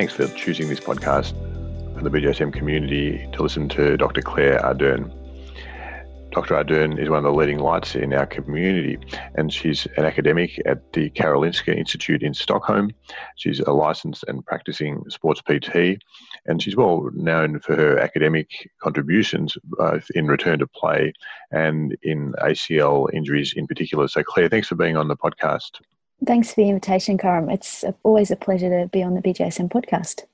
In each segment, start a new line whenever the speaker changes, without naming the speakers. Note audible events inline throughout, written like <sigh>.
Thanks for choosing this podcast for the BJSM community to listen to Dr. Claire Ardern. Dr. Ardern is one of the leading lights in our community, and she's an academic at the Karolinska Institute in Stockholm. She's a licensed and practicing sports PT, and she's well known for her academic contributions, both in return to play and in ACL injuries in particular. So, Claire, thanks for being on the podcast.
Thanks for the invitation, Karim. It's always a pleasure to be on the BJSM podcast.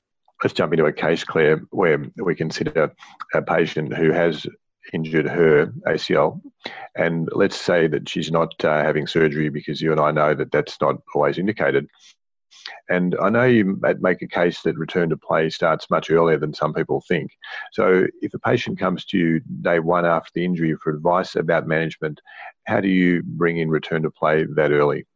Let's jump into a case, Claire, where we consider a patient who has injured her ACL, and let's say that she's not uh, having surgery because you and I know that that's not always indicated. And I know you make a case that return to play starts much earlier than some people think. So, if a patient comes to you day one after the injury for advice about management, how do you bring in return to play that early?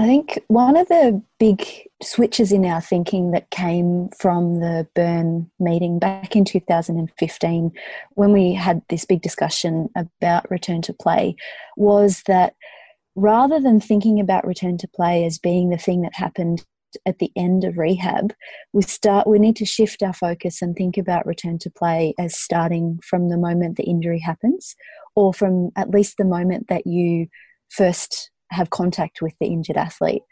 I think one of the big switches in our thinking that came from the Bern meeting back in 2015, when we had this big discussion about return to play, was that rather than thinking about return to play as being the thing that happened at the end of rehab, we start we need to shift our focus and think about return to play as starting from the moment the injury happens, or from at least the moment that you first have contact with the injured athlete.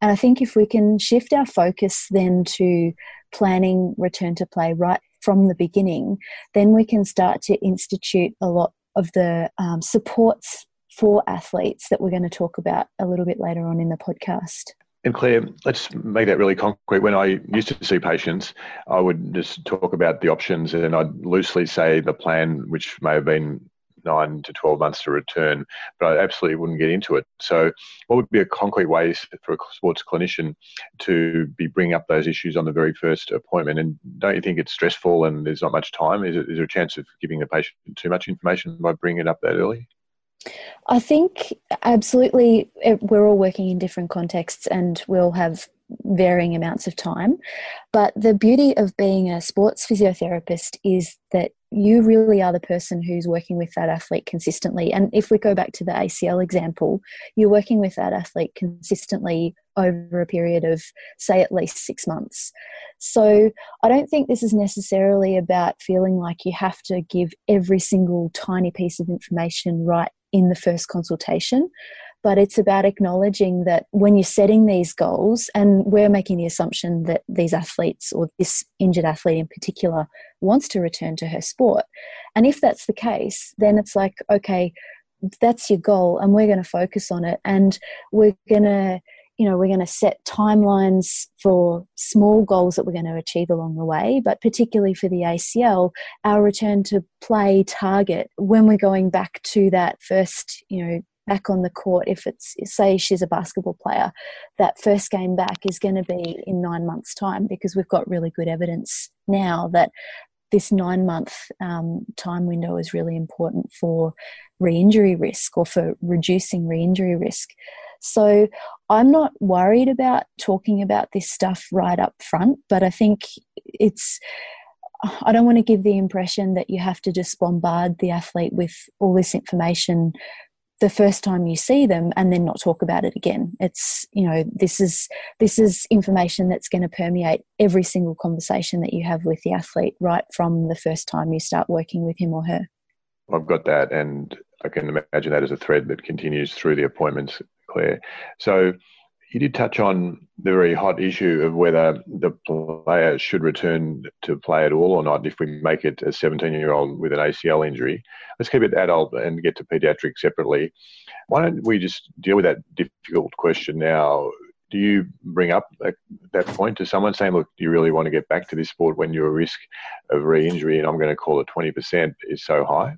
And I think if we can shift our focus then to planning return to play right from the beginning, then we can start to institute a lot of the um, supports for athletes that we're going to talk about a little bit later on in the podcast.
And Claire, let's make that really concrete. When I used to see patients, I would just talk about the options and I'd loosely say the plan, which may have been nine to 12 months to return, but I absolutely wouldn't get into it. So, what would be a concrete way for a sports clinician to be bringing up those issues on the very first appointment? And don't you think it's stressful and there's not much time? Is, it, is there a chance of giving the patient too much information by bringing it up that early?
I think absolutely we're all working in different contexts and we'll have varying amounts of time. But the beauty of being a sports physiotherapist is that you really are the person who's working with that athlete consistently. And if we go back to the ACL example, you're working with that athlete consistently over a period of, say, at least six months. So I don't think this is necessarily about feeling like you have to give every single tiny piece of information right in the first consultation but it's about acknowledging that when you're setting these goals, and we're making the assumption that these athletes or this injured athlete in particular wants to return to her sport. And if that's the case, then it's like, okay, that's your goal, and we're going to focus on it, and we're going to you know we're going to set timelines for small goals that we're going to achieve along the way but particularly for the acl our return to play target when we're going back to that first you know back on the court if it's say she's a basketball player that first game back is going to be in nine months time because we've got really good evidence now that this nine month um, time window is really important for re-injury risk or for reducing re-injury risk so i'm not worried about talking about this stuff right up front but i think it's I don't want to give the impression that you have to just bombard the athlete with all this information the first time you see them and then not talk about it again. It's you know this is this is information that's going to permeate every single conversation that you have with the athlete right from the first time you start working with him or her.
I've got that and i can imagine that as a thread that continues through the appointments so you did touch on the very hot issue of whether the player should return to play at all or not if we make it a 17 year old with an ACL injury. Let's keep it adult and get to pediatric separately. Why don't we just deal with that difficult question now? Do you bring up that point to someone saying, look, do you really want to get back to this sport when your risk of re injury, and I'm going to call it 20%, is so high?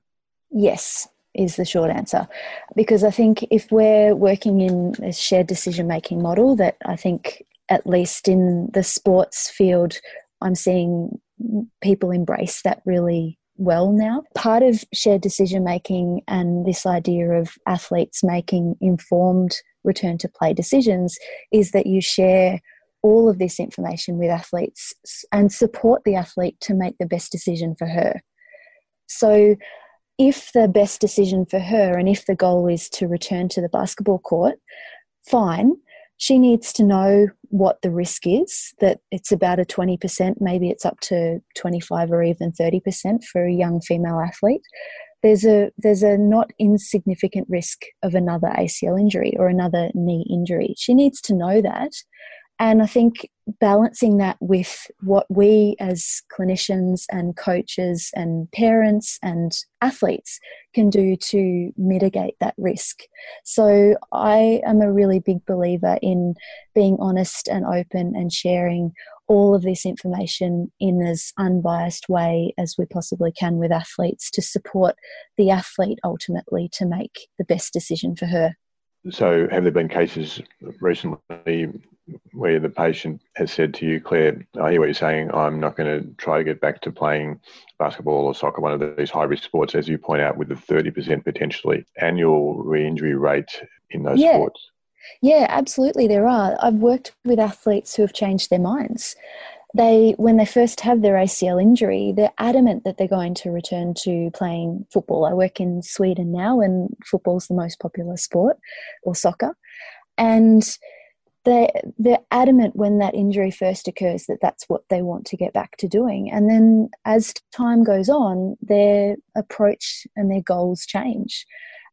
Yes, is the short answer. Because I think if we're working in a shared decision making model, that I think at least in the sports field, I'm seeing people embrace that really well now. Part of shared decision making and this idea of athletes making informed return to play decisions is that you share all of this information with athletes and support the athlete to make the best decision for her. So if the best decision for her and if the goal is to return to the basketball court, fine. she needs to know what the risk is, that it's about a 20%, maybe it's up to 25 or even 30% for a young female athlete. There's a there's a not insignificant risk of another ACL injury or another knee injury. She needs to know that and I think balancing that with what we as clinicians and coaches and parents and athletes can do to mitigate that risk. So I am a really big believer in being honest and open and sharing all of this information in as unbiased way as we possibly can with athletes to support the athlete ultimately to make the best decision for her.
So, have there been cases recently where the patient has said to you, Claire, I hear what you're saying. I'm not going to try to get back to playing basketball or soccer, one of these high risk sports, as you point out, with the 30% potentially annual re injury rate in those
yeah.
sports?
Yeah, absolutely, there are. I've worked with athletes who have changed their minds. They, when they first have their ACL injury, they're adamant that they're going to return to playing football. I work in Sweden now, and football's the most popular sport, or soccer. And they they're adamant when that injury first occurs that that's what they want to get back to doing and then as time goes on their approach and their goals change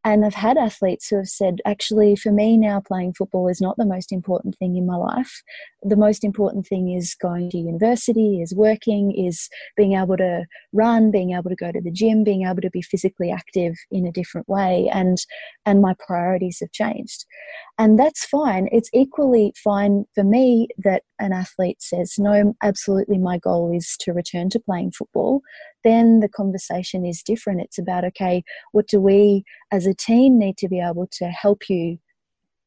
and I've had athletes who have said, actually, for me now, playing football is not the most important thing in my life. The most important thing is going to university, is working, is being able to run, being able to go to the gym, being able to be physically active in a different way. And, and my priorities have changed. And that's fine. It's equally fine for me that an athlete says, no, absolutely, my goal is to return to playing football then the conversation is different. It's about, okay, what do we as a team need to be able to help you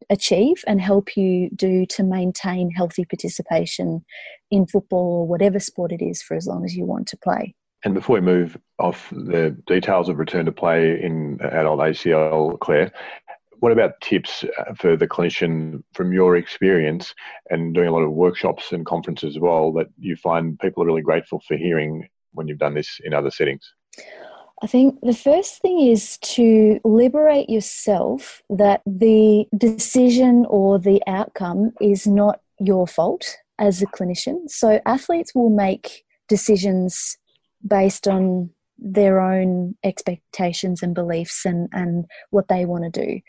achieve and help you do to maintain healthy participation in football or whatever sport it is for as long as you want to play.
And before we move off the details of return to play in adult ACL, Claire, what about tips uh, for the clinician from your experience and doing a lot of workshops and conferences as well that you find people are really grateful for hearing when you've done this in other settings?
I think the first thing is to liberate yourself that the decision or the outcome is not your fault as a clinician. So athletes will make decisions based on their own expectations and beliefs and, and what they want to do.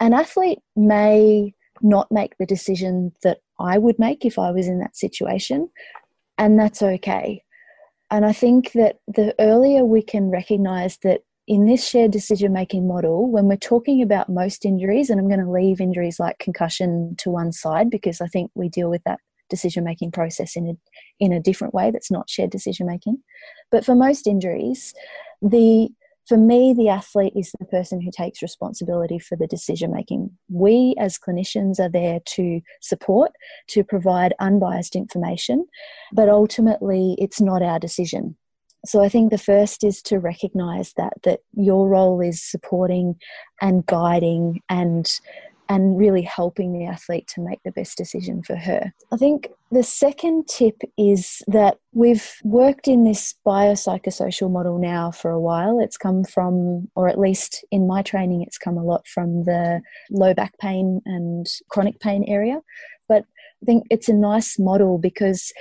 An athlete may not make the decision that I would make if I was in that situation, and that's okay. And I think that the earlier we can recognize that in this shared decision making model, when we're talking about most injuries, and I'm going to leave injuries like concussion to one side because I think we deal with that decision making process in a, in a different way that's not shared decision making. But for most injuries, the for me, the athlete is the person who takes responsibility for the decision making. We, as clinicians, are there to support, to provide unbiased information, but ultimately, it's not our decision. So I think the first is to recognize that that your role is supporting and guiding and and really helping the athlete to make the best decision for her. I think the second tip is that we've worked in this biopsychosocial model now for a while. It's come from, or at least in my training, it's come a lot from the low back pain and chronic pain area. But I think it's a nice model because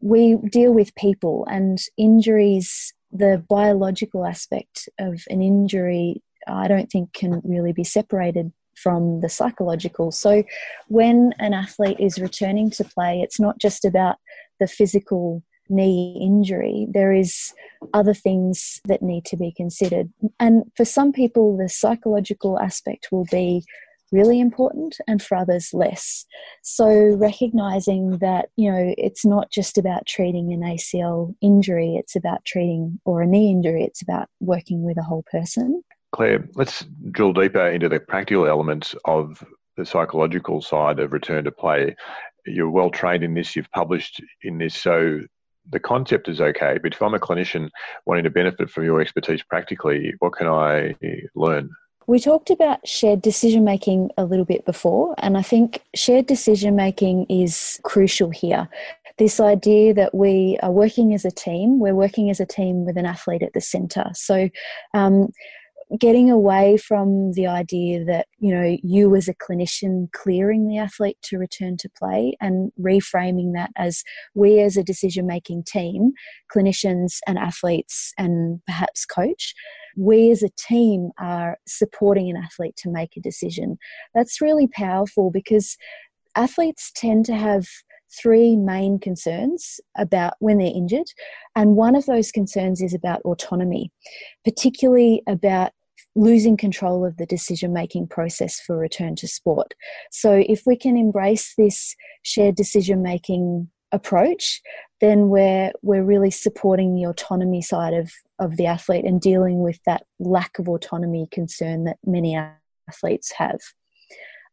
we deal with people and injuries, the biological aspect of an injury I don't think can really be separated from the psychological. So, when an athlete is returning to play, it's not just about the physical knee injury, there is other things that need to be considered. And for some people, the psychological aspect will be really important and for others less. So recognizing that, you know, it's not just about treating an ACL injury, it's about treating or a knee injury, it's about working with a whole person.
Claire, let's drill deeper into the practical elements of the psychological side of return to play. You're well trained in this, you've published in this, so the concept is okay. But if I'm a clinician wanting to benefit from your expertise practically, what can I learn?
We talked about shared decision making a little bit before, and I think shared decision making is crucial here. This idea that we are working as a team, we're working as a team with an athlete at the centre. So, um, getting away from the idea that you know you as a clinician clearing the athlete to return to play and reframing that as we as a decision making team clinicians and athletes and perhaps coach we as a team are supporting an athlete to make a decision. That's really powerful because athletes tend to have three main concerns about when they're injured, and one of those concerns is about autonomy, particularly about losing control of the decision making process for return to sport. So, if we can embrace this shared decision making approach, then we're we're really supporting the autonomy side of of the athlete and dealing with that lack of autonomy concern that many athletes have.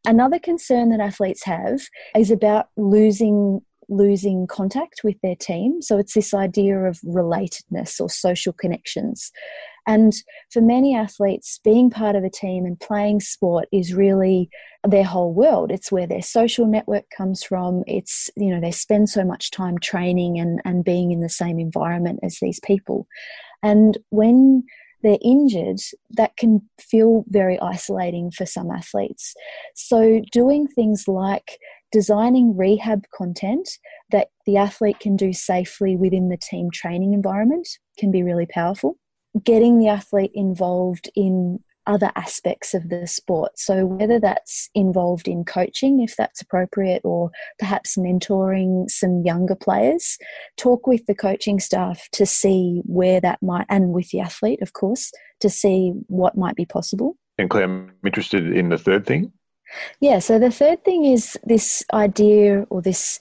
Another concern that athletes have is about losing losing contact with their team. So it's this idea of relatedness or social connections. And for many athletes, being part of a team and playing sport is really their whole world. It's where their social network comes from. It's, you know, they spend so much time training and, and being in the same environment as these people. And when they're injured, that can feel very isolating for some athletes. So, doing things like designing rehab content that the athlete can do safely within the team training environment can be really powerful. Getting the athlete involved in other aspects of the sport. So, whether that's involved in coaching, if that's appropriate, or perhaps mentoring some younger players, talk with the coaching staff to see where that might, and with the athlete, of course, to see what might be possible.
And Claire, I'm interested in the third thing.
Yeah, so the third thing is this idea or this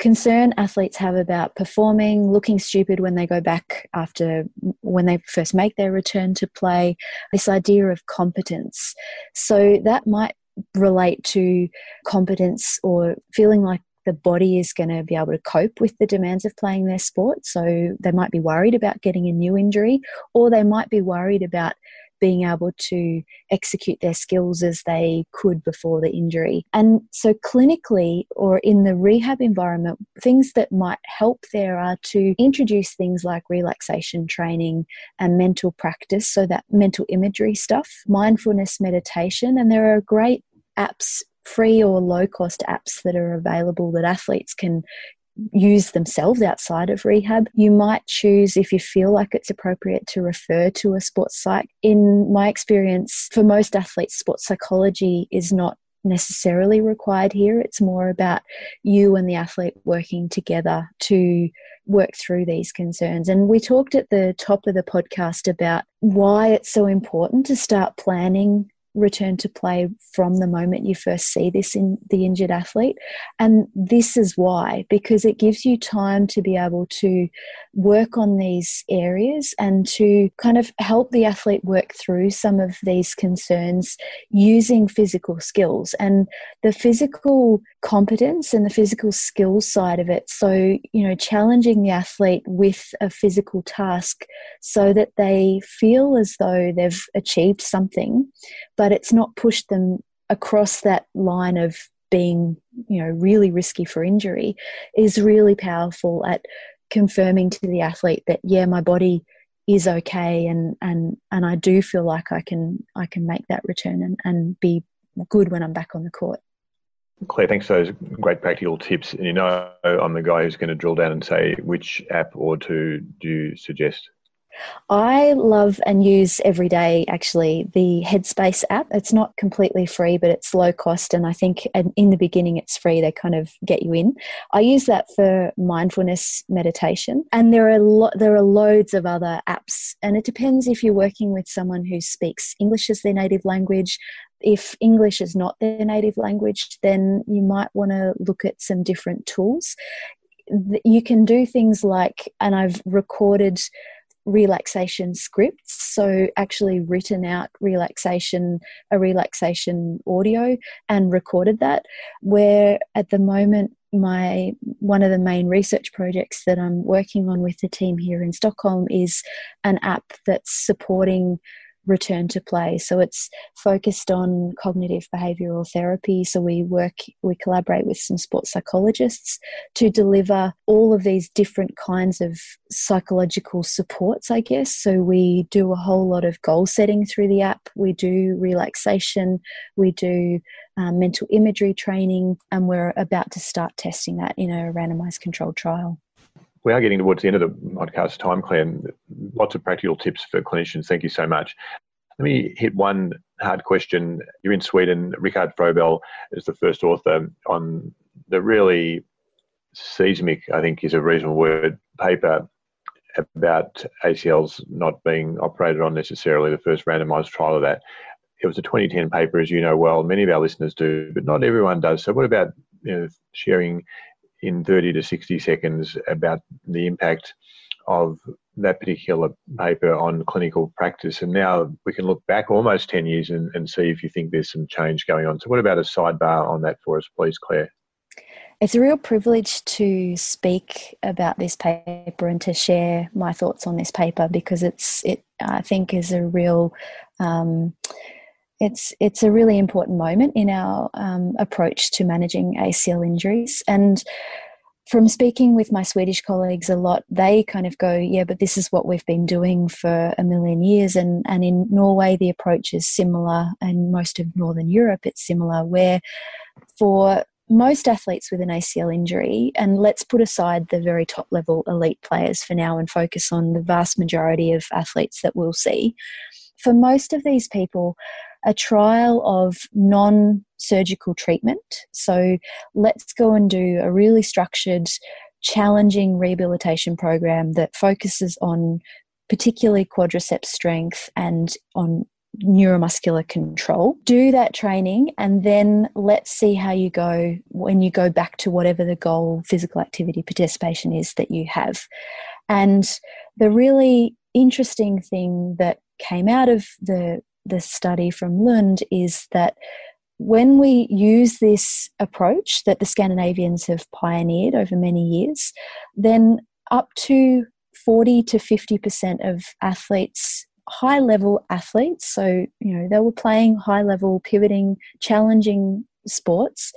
concern athletes have about performing, looking stupid when they go back after when they first make their return to play, this idea of competence. So that might relate to competence or feeling like the body is going to be able to cope with the demands of playing their sport. So they might be worried about getting a new injury, or they might be worried about being able to execute their skills as they could before the injury. And so, clinically or in the rehab environment, things that might help there are to introduce things like relaxation training and mental practice, so that mental imagery stuff, mindfulness meditation, and there are great apps free or low cost apps that are available that athletes can use themselves outside of rehab. You might choose, if you feel like it's appropriate, to refer to a sports psych. In my experience, for most athletes, sports psychology is not necessarily required here. It's more about you and the athlete working together to work through these concerns. And we talked at the top of the podcast about why it's so important to start planning return to play from the moment you first see this in the injured athlete. And this is why, because it gives you time to be able to work on these areas and to kind of help the athlete work through some of these concerns using physical skills and the physical competence and the physical skills side of it. So, you know, challenging the athlete with a physical task so that they feel as though they've achieved something but it's not pushed them across that line of being you know really risky for injury is really powerful at confirming to the athlete that yeah my body is okay and and and I do feel like I can I can make that return and, and be good when I'm back on the court.
Claire, thanks for those great practical tips. And you know, I'm the guy who's going to drill down and say which app or two do you suggest?
I love and use every day actually the Headspace app. It's not completely free, but it's low cost. And I think in the beginning it's free. They kind of get you in. I use that for mindfulness meditation. And there are, lo- there are loads of other apps. And it depends if you're working with someone who speaks English as their native language. If English is not their native language, then you might want to look at some different tools. You can do things like, and I've recorded relaxation scripts. So actually written out relaxation a relaxation audio and recorded that where at the moment my one of the main research projects that I'm working on with the team here in Stockholm is an app that's supporting return to play. So it's focused on cognitive behavioral therapy. So we work, we collaborate with some sports psychologists to deliver all of these different kinds of psychological supports, I guess. So we do a whole lot of goal setting through the app, we do relaxation, we do um, mental imagery training, and we're about to start testing that in a randomized controlled trial
we are getting towards the end of the podcast time, Claire, lots of practical tips for clinicians. Thank you so much. Let me hit one hard question. You're in Sweden. Richard Frobell is the first author on the really seismic, I think is a reasonable word, paper about ACLs not being operated on necessarily, the first randomized trial of that. It was a 2010 paper, as you know well. Many of our listeners do, but not everyone does. So, what about you know, sharing in 30 to 60 seconds about the impact of that particular paper on clinical practice. And now we can look back almost 10 years and, and see if you think there's some change going on. So, what about a sidebar on that for us, please, Claire?
It's a real privilege to speak about this paper and to share my thoughts on this paper because it's it I think is a real um, it's it's a really important moment in our um, approach to managing ACL injuries. And from speaking with my Swedish colleagues a lot, they kind of go, "Yeah, but this is what we've been doing for a million years." And and in Norway, the approach is similar, and most of Northern Europe, it's similar, where for most athletes with an ACL injury, and let's put aside the very top level elite players for now and focus on the vast majority of athletes that we'll see. For most of these people, a trial of non surgical treatment. So let's go and do a really structured, challenging rehabilitation program that focuses on particularly quadriceps strength and on neuromuscular control. Do that training and then let's see how you go when you go back to whatever the goal physical activity participation is that you have. And the really interesting thing that came out of the the study from Lund is that when we use this approach that the Scandinavians have pioneered over many years, then up to 40 to 50% of athletes, high level athletes, so, you know, they were playing high level, pivoting, challenging sports,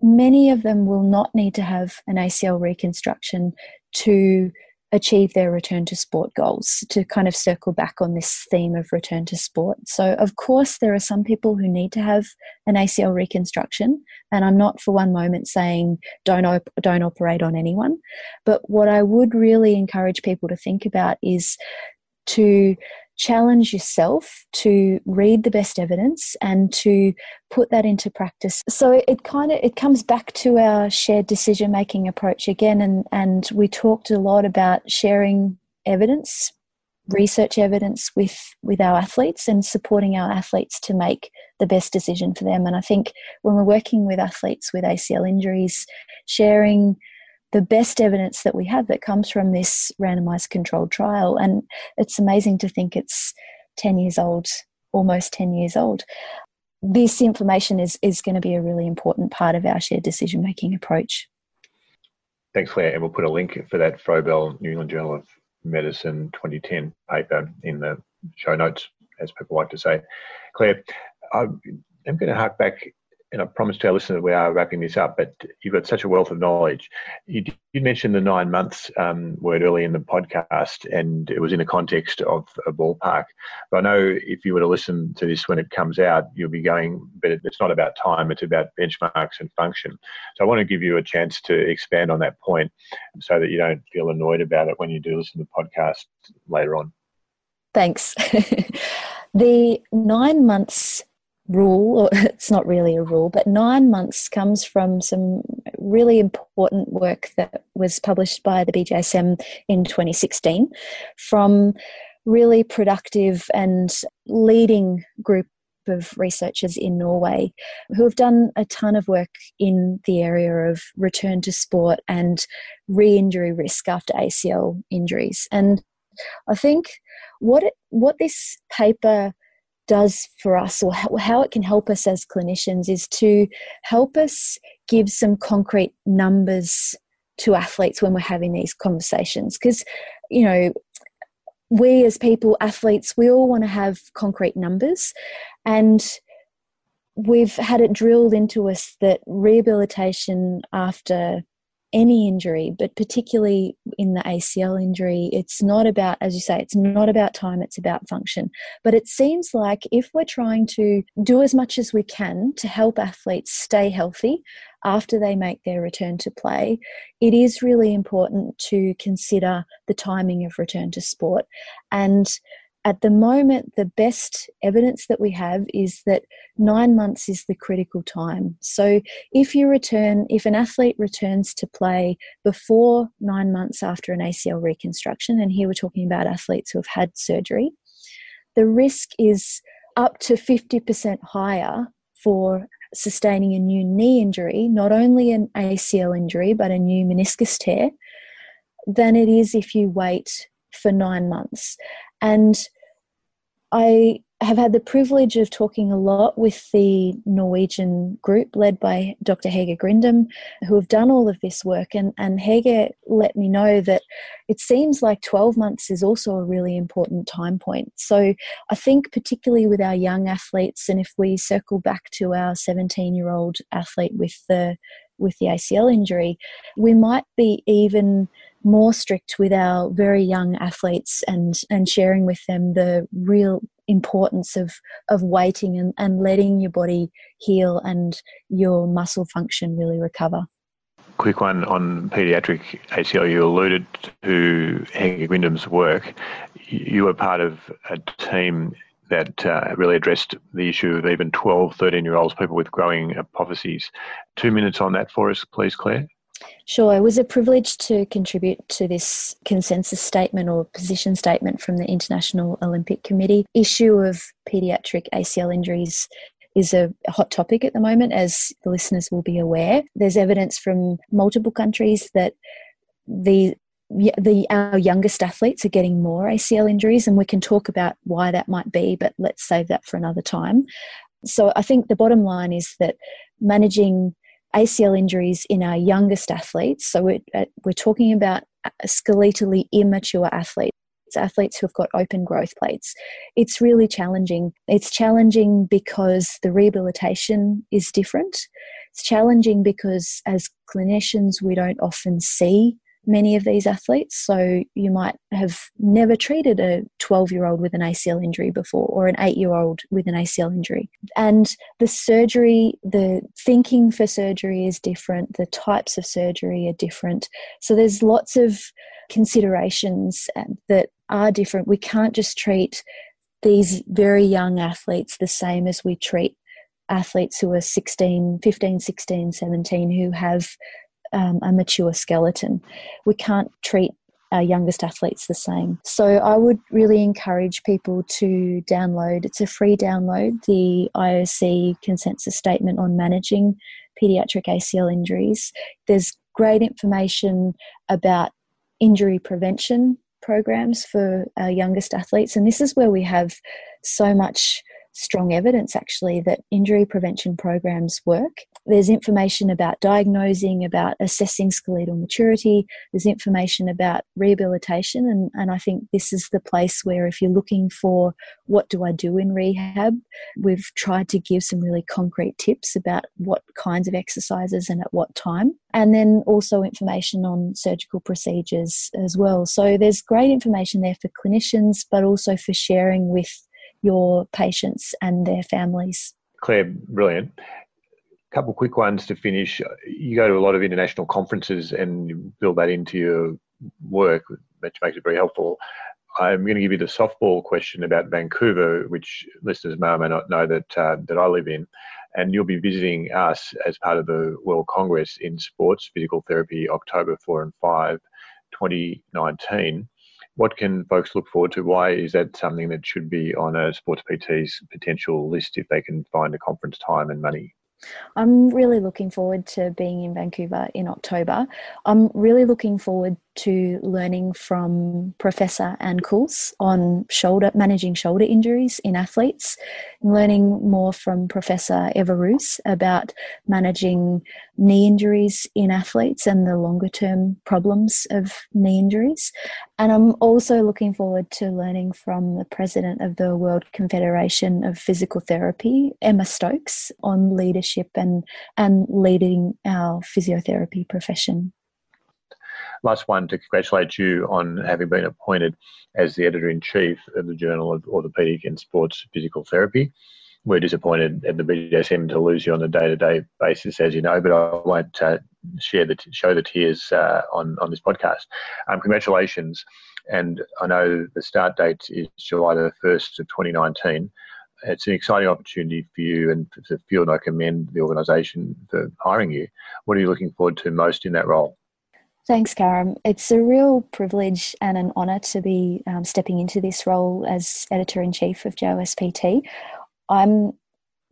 many of them will not need to have an ACL reconstruction to achieve their return to sport goals to kind of circle back on this theme of return to sport. So, of course, there are some people who need to have an ACL reconstruction, and I'm not for one moment saying don't op- don't operate on anyone. But what I would really encourage people to think about is to challenge yourself to read the best evidence and to put that into practice. So it kind of it comes back to our shared decision making approach again and and we talked a lot about sharing evidence research evidence with with our athletes and supporting our athletes to make the best decision for them. And i think when we're working with athletes with acl injuries sharing the best evidence that we have that comes from this randomized controlled trial. And it's amazing to think it's 10 years old, almost 10 years old. This information is, is going to be a really important part of our shared decision making approach.
Thanks, Claire. And we'll put a link for that Frobell New England Journal of Medicine 2010 paper in the show notes, as people like to say. Claire, I'm going to hark back and I promised to our listeners that we are wrapping this up, but you've got such a wealth of knowledge. You did mention the nine months um, word early in the podcast, and it was in the context of a ballpark. But I know if you were to listen to this when it comes out, you'll be going, but it's not about time, it's about benchmarks and function. So I want to give you a chance to expand on that point so that you don't feel annoyed about it when you do listen to the podcast later on.
Thanks. <laughs> the nine months rule, or <laughs> it's not really a rule, but nine months comes from some really important work that was published by the BJSM in 2016 from really productive and leading group of researchers in Norway who have done a ton of work in the area of return to sport and re injury risk after ACL injuries. And I think what it, what this paper does for us or how it can help us as clinicians is to help us give some concrete numbers to athletes when we're having these conversations because you know we as people, athletes, we all want to have concrete numbers. And we've had it drilled into us that rehabilitation after any injury, but particularly in the ACL injury, it's not about, as you say, it's not about time, it's about function. But it seems like if we're trying to do as much as we can to help athletes stay healthy after they make their return to play, it is really important to consider the timing of return to sport. And at the moment, the best evidence that we have is that nine months is the critical time. So, if you return, if an athlete returns to play before nine months after an ACL reconstruction, and here we're talking about athletes who have had surgery, the risk is up to 50% higher for sustaining a new knee injury, not only an ACL injury, but a new meniscus tear, than it is if you wait for nine months. And I have had the privilege of talking a lot with the Norwegian group led by Dr. Hege Grindem, who have done all of this work. And, and Hege let me know that it seems like 12 months is also a really important time point. So I think, particularly with our young athletes, and if we circle back to our 17 year old athlete with the with the ACL injury, we might be even more strict with our very young athletes and, and sharing with them the real importance of, of waiting and, and letting your body heal and your muscle function really recover.
Quick one on paediatric ACL. You alluded to Hege Grindem's work. You were part of a team that uh, really addressed the issue of even 12, 13 year olds, people with growing apophyses. Two minutes on that for us, please, Claire.
Sure, it was a privilege to contribute to this consensus statement or position statement from the International Olympic Committee. Issue of paediatric ACL injuries is a hot topic at the moment, as the listeners will be aware. There's evidence from multiple countries that the the our youngest athletes are getting more ACL injuries, and we can talk about why that might be, but let's save that for another time. So I think the bottom line is that managing ACL injuries in our youngest athletes. So we're, uh, we're talking about skeletally immature athletes. Athletes who have got open growth plates. It's really challenging. It's challenging because the rehabilitation is different. It's challenging because, as clinicians, we don't often see many of these athletes. So you might have never treated a 12 year old with an ACL injury before or an 8 year old with an ACL injury. And the surgery, the thinking for surgery is different, the types of surgery are different. So there's lots of considerations uh, that are different. We can't just treat these very young athletes the same as we treat athletes who are 16, 15, 16, 17 who have um, a mature skeleton. We can't treat our youngest athletes the same. So I would really encourage people to download, it's a free download, the IOC consensus statement on managing pediatric ACL injuries. There's great information about injury prevention programs for our youngest athletes, and this is where we have so much strong evidence actually that injury prevention programs work. There's information about diagnosing, about assessing skeletal maturity, there's information about rehabilitation, and, and I think this is the place where if you're looking for what do I do in rehab, we've tried to give some really concrete tips about what kinds of exercises and at what time. And then also information on surgical procedures as well. So there's great information there for clinicians, but also for sharing with your patients and their families.
Claire, brilliant. A couple quick ones to finish. You go to a lot of international conferences and build that into your work, which makes it very helpful. I'm going to give you the softball question about Vancouver, which listeners may or may not know that uh, that I live in, and you'll be visiting us as part of the World Congress in Sports Physical Therapy, October 4 and 5, 2019 what can folks look forward to? Why is that something that should be on a sports PT's potential list if they can find a conference time and money?
I'm really looking forward to being in Vancouver in October. I'm really looking forward to learning from Professor Anne Cools on shoulder managing shoulder injuries in athletes, learning more from Professor Ewa Roos about managing knee injuries in athletes and the longer term problems of knee injuries. And I'm also looking forward to learning from the president of the World Confederation of Physical Therapy, Emma Stokes, on leadership and, and leading our physiotherapy profession
last one to congratulate you on having been appointed as the editor in chief of the Journal of Orthopaedic and Sports Physical Therapy. We're disappointed at the BJSM to lose you on a day-to-day basis, as you know, but I won't uh, share the t- show the tears uh, on on this podcast. Um, congratulations, and I know the start date is July the first of 2019 it's an exciting opportunity for you and for the field. I commend the organisation for hiring you. What are you looking forward to most in that role?
Thanks, Karim. It's a real privilege and an honour to be um, stepping into this role as editor in chief of JOSPT. I'm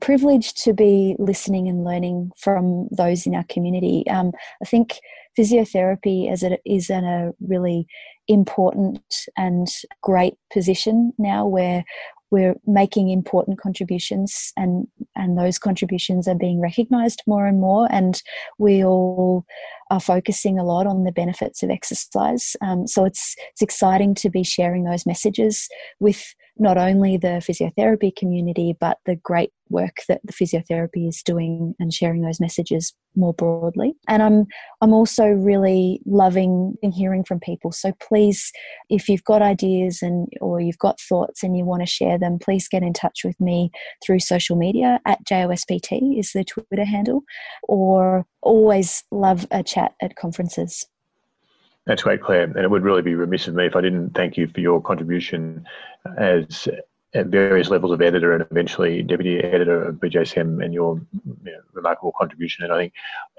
privileged to be listening and learning from those in our community. Um, I think physiotherapy as it is in a really important and great position now where we're making important contributions and and those contributions are being recognized more and more. And we all are focusing a lot on the benefits of exercise. Um, so it's it's exciting to be sharing those messages with not only the physiotherapy community, but the great work that the physiotherapy is doing and sharing those messages more broadly. And I'm I'm also really loving and hearing from people. So please, if you've got ideas and or you've got thoughts and you want to share them, please get in touch with me through social media at JOSPT is the Twitter handle, or always love a chat at conferences.
That's great, Claire. And it would really be remiss of me if I didn't thank you for your contribution as at various levels of editor and eventually deputy editor of BJSM and your you know, remarkable contribution. And I think,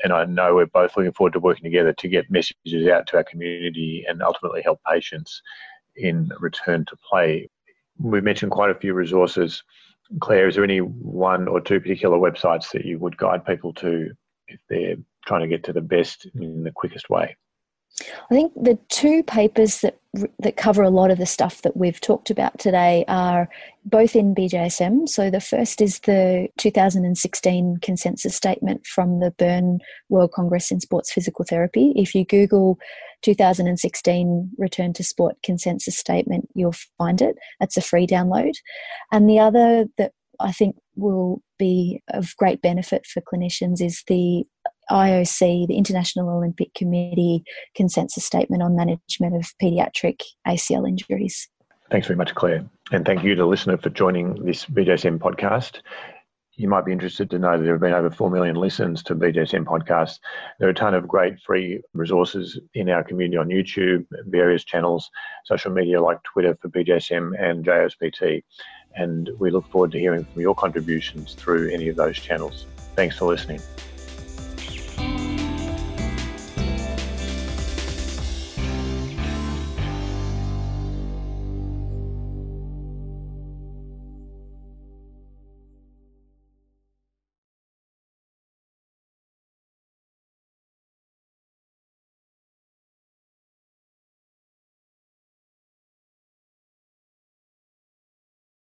and I know we're both looking forward to working together to get messages out to our community and ultimately help patients in return to play. We've mentioned quite a few resources. Claire, is there any one or two particular websites that you would guide people to if they're trying to get to the best in the quickest way?
I think the two papers that that cover a lot of the stuff that we've talked about today are both in BJSM. So the first is the 2016 consensus statement from the Bern World Congress in Sports Physical Therapy. If you Google 2016 Return to Sport consensus statement, you'll find it. That's a free download. And the other that I think will be of great benefit for clinicians is the IOC, the International Olympic Committee consensus statement on management of paediatric ACL injuries.
Thanks very much, Claire. And thank you to the listener for joining this BJSM podcast. You might be interested to know that there have been over 4 million listens to BJSM podcasts. There are a ton of great free resources in our community on YouTube, various channels, social media like Twitter for BJSM and JOSPT. And we look forward to hearing from your contributions through any of those channels. Thanks for listening.